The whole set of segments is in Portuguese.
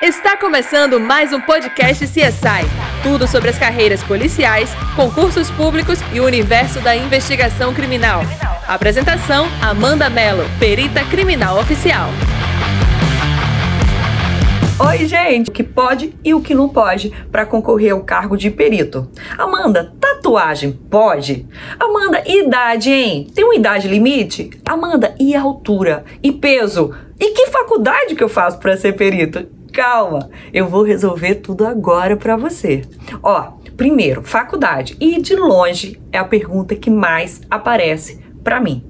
Está começando mais um podcast CSI. Tudo sobre as carreiras policiais, concursos públicos e o universo da investigação criminal. Apresentação: Amanda Mello, perita criminal oficial. Oi, gente! O que pode e o que não pode para concorrer ao cargo de perito. Amanda, tatuagem pode? Amanda, idade, hein? Tem uma idade limite? Amanda, e altura? E peso? E que faculdade que eu faço para ser perito? Calma, eu vou resolver tudo agora para você. Ó, primeiro, faculdade. E de longe é a pergunta que mais aparece para mim.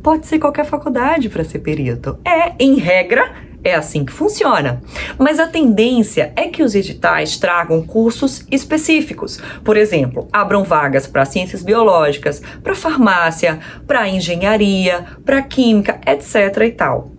Pode ser qualquer faculdade para ser perito. É, em regra, é assim que funciona. Mas a tendência é que os editais tragam cursos específicos. Por exemplo, abram vagas para ciências biológicas, para farmácia, para engenharia, para química, etc e tal.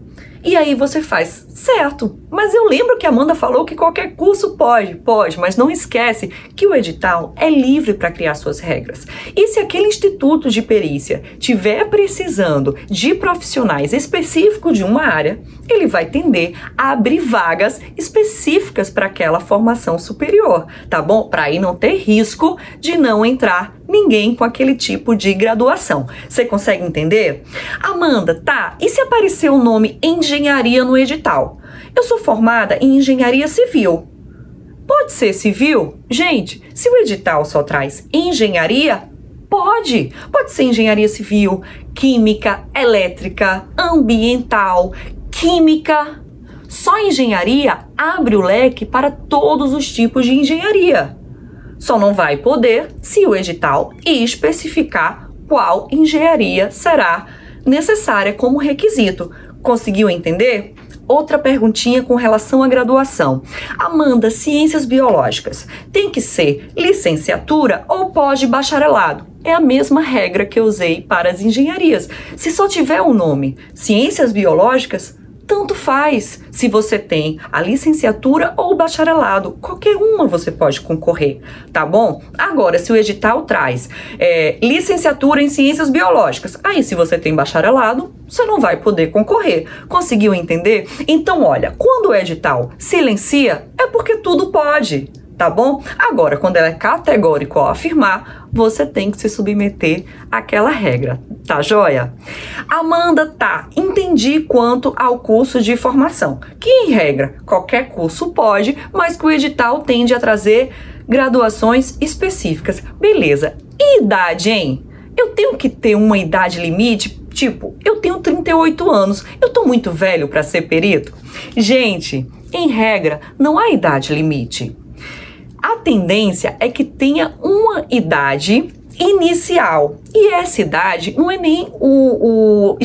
E aí você faz, certo, mas eu lembro que a Amanda falou que qualquer curso pode, pode, mas não esquece que o edital é livre para criar suas regras. E se aquele instituto de perícia tiver precisando de profissionais específicos de uma área, ele vai tender a abrir vagas específicas para aquela formação superior, tá bom? Para aí não ter risco de não entrar ninguém com aquele tipo de graduação. Você consegue entender? Amanda, tá. E se aparecer o nome engenharia no edital? Eu sou formada em engenharia civil. Pode ser civil? Gente, se o edital só traz engenharia, pode. Pode ser engenharia civil, química, elétrica, ambiental, química. Só engenharia abre o leque para todos os tipos de engenharia. Só não vai poder se o edital especificar qual engenharia será necessária como requisito. Conseguiu entender? Outra perguntinha com relação à graduação. Amanda, ciências biológicas, tem que ser licenciatura ou pós-bacharelado? É a mesma regra que eu usei para as engenharias. Se só tiver o um nome ciências biológicas, tanto faz se você tem a licenciatura ou o bacharelado, qualquer uma você pode concorrer, tá bom? Agora, se o edital traz é, licenciatura em ciências biológicas, aí se você tem bacharelado, você não vai poder concorrer. Conseguiu entender? Então, olha, quando o edital silencia, é porque tudo pode tá bom? Agora, quando ela é categórico ao afirmar, você tem que se submeter àquela regra, tá joia? Amanda, tá, entendi quanto ao curso de formação, que em regra qualquer curso pode, mas que o edital tende a trazer graduações específicas. Beleza, e idade, hein? Eu tenho que ter uma idade limite? Tipo, eu tenho 38 anos, eu tô muito velho para ser perito? Gente, em regra, não há idade limite a tendência é que tenha uma idade inicial. E essa idade não é nem o, o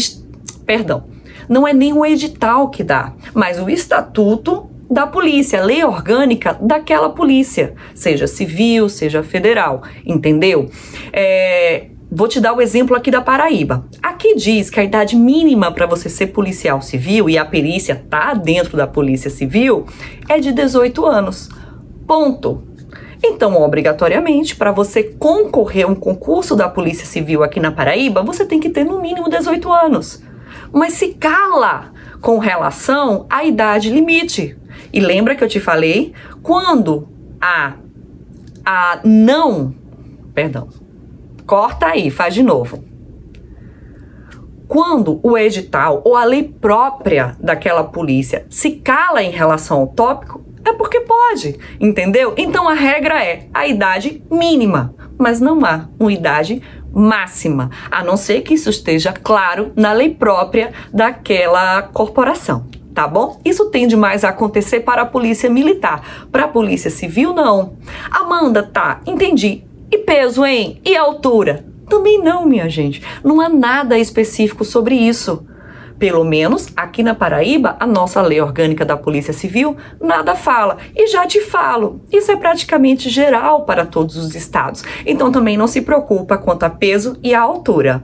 perdão, não é nem o edital que dá, mas o estatuto da polícia, lei orgânica daquela polícia, seja civil, seja federal, entendeu? É, vou te dar o exemplo aqui da Paraíba. Aqui diz que a idade mínima para você ser policial civil e a perícia tá dentro da polícia civil é de 18 anos. Ponto. Então, obrigatoriamente, para você concorrer a um concurso da Polícia Civil aqui na Paraíba, você tem que ter no mínimo 18 anos. Mas se cala com relação à idade limite. E lembra que eu te falei? Quando a, a não. Perdão. Corta aí, faz de novo. Quando o edital ou a lei própria daquela polícia se cala em relação ao tópico, é porque pode, entendeu? Então a regra é a idade mínima, mas não há uma idade máxima, a não ser que isso esteja claro na lei própria daquela corporação. Tá bom? Isso tende mais a acontecer para a polícia militar. Para a polícia civil, não. Amanda, tá, entendi. E peso, hein? E altura? Também não, minha gente. Não há nada específico sobre isso. Pelo menos aqui na Paraíba, a nossa lei orgânica da Polícia Civil nada fala. E já te falo, isso é praticamente geral para todos os estados. Então também não se preocupa quanto a peso e a altura.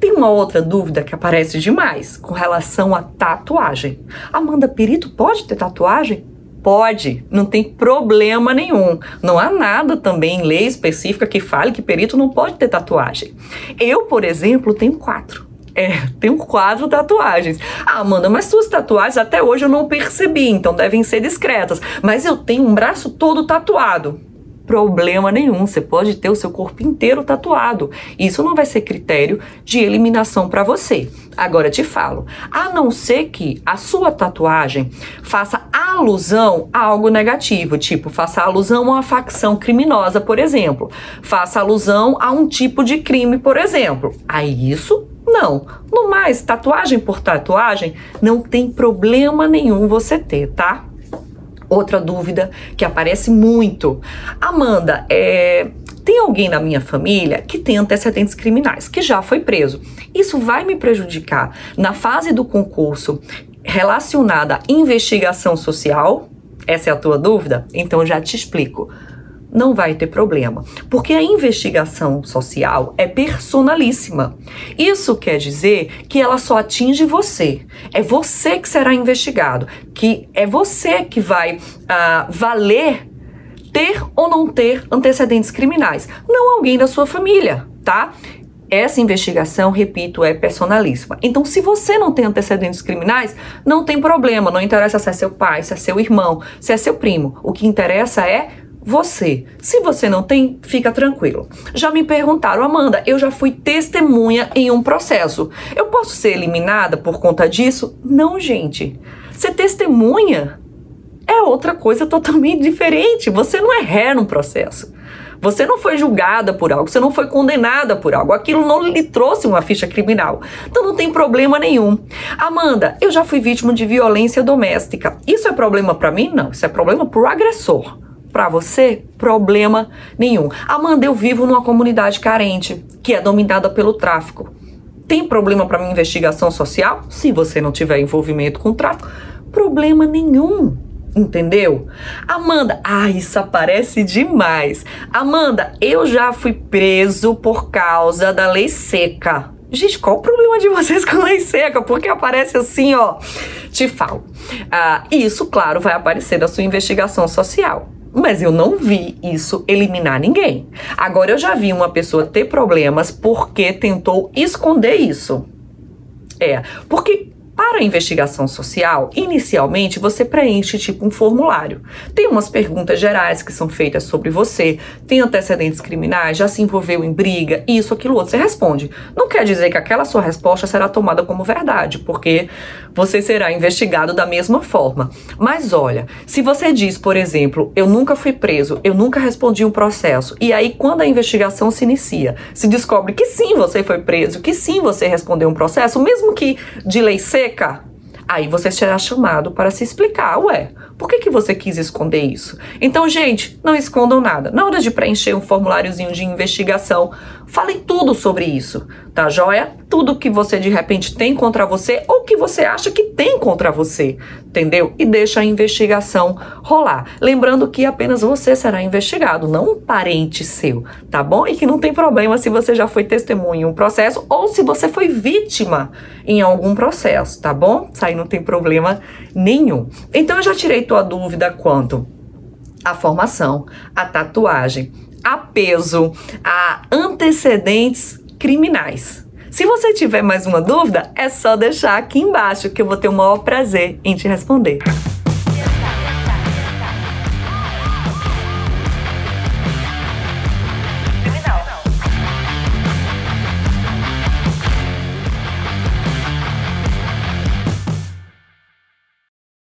Tem uma outra dúvida que aparece demais com relação à tatuagem. Amanda Perito pode ter tatuagem? Pode, não tem problema nenhum. Não há nada também em lei específica que fale que perito não pode ter tatuagem. Eu, por exemplo, tenho quatro É, tem um quadro tatuagens. Ah, Amanda, mas suas tatuagens até hoje eu não percebi, então devem ser discretas. Mas eu tenho um braço todo tatuado problema nenhum. Você pode ter o seu corpo inteiro tatuado. Isso não vai ser critério de eliminação para você. Agora te falo, a não ser que a sua tatuagem faça alusão a algo negativo, tipo, faça alusão a uma facção criminosa, por exemplo, faça alusão a um tipo de crime, por exemplo. Aí isso não. No mais, tatuagem por tatuagem, não tem problema nenhum você ter, tá? Outra dúvida que aparece muito. Amanda, é, tem alguém na minha família que tem antecedentes criminais, que já foi preso. Isso vai me prejudicar na fase do concurso relacionada à investigação social? Essa é a tua dúvida? Então já te explico não vai ter problema, porque a investigação social é personalíssima. Isso quer dizer que ela só atinge você. É você que será investigado, que é você que vai uh, valer ter ou não ter antecedentes criminais, não alguém da sua família, tá? Essa investigação, repito, é personalíssima. Então, se você não tem antecedentes criminais, não tem problema. Não interessa se é seu pai, se é seu irmão, se é seu primo. O que interessa é você. Se você não tem, fica tranquilo. Já me perguntaram, Amanda, eu já fui testemunha em um processo. Eu posso ser eliminada por conta disso? Não, gente. Ser testemunha é outra coisa totalmente diferente. Você não é ré no processo. Você não foi julgada por algo, você não foi condenada por algo. Aquilo não lhe trouxe uma ficha criminal. Então não tem problema nenhum. Amanda, eu já fui vítima de violência doméstica. Isso é problema para mim? Não, isso é problema pro agressor para você, problema nenhum. Amanda, eu vivo numa comunidade carente, que é dominada pelo tráfico. Tem problema para minha investigação social? Se você não tiver envolvimento com tráfico, problema nenhum. Entendeu? Amanda, ah, isso aparece demais. Amanda, eu já fui preso por causa da lei seca. Gente, qual o problema de vocês com lei seca? Porque aparece assim, ó. Te falo. Ah, isso, claro, vai aparecer da sua investigação social. Mas eu não vi isso eliminar ninguém. Agora eu já vi uma pessoa ter problemas porque tentou esconder isso. É, porque para a investigação social, inicialmente você preenche tipo um formulário. Tem umas perguntas gerais que são feitas sobre você, tem antecedentes criminais, já se envolveu em briga, isso, aquilo outro. Você responde. Não quer dizer que aquela sua resposta será tomada como verdade, porque você será investigado da mesma forma. Mas olha, se você diz, por exemplo, eu nunca fui preso, eu nunca respondi um processo, e aí quando a investigação se inicia, se descobre que sim você foi preso, que sim você respondeu um processo, mesmo que de lei seca, aí você será chamado para se explicar, ué, por que, que você quis esconder isso? Então, gente, não escondam nada. Na hora de preencher um formuláriozinho de investigação, falem tudo sobre isso, tá joia? Tudo que você de repente tem contra você ou que você acha que tem contra você, entendeu? E deixa a investigação rolar. Lembrando que apenas você será investigado, não um parente seu, tá bom? E que não tem problema se você já foi testemunha em um processo ou se você foi vítima em algum processo, tá bom? Isso aí não tem problema nenhum. Então eu já tirei tua dúvida quanto à formação, à tatuagem, a peso, a antecedentes criminais. Se você tiver mais uma dúvida, é só deixar aqui embaixo que eu vou ter o maior prazer em te responder.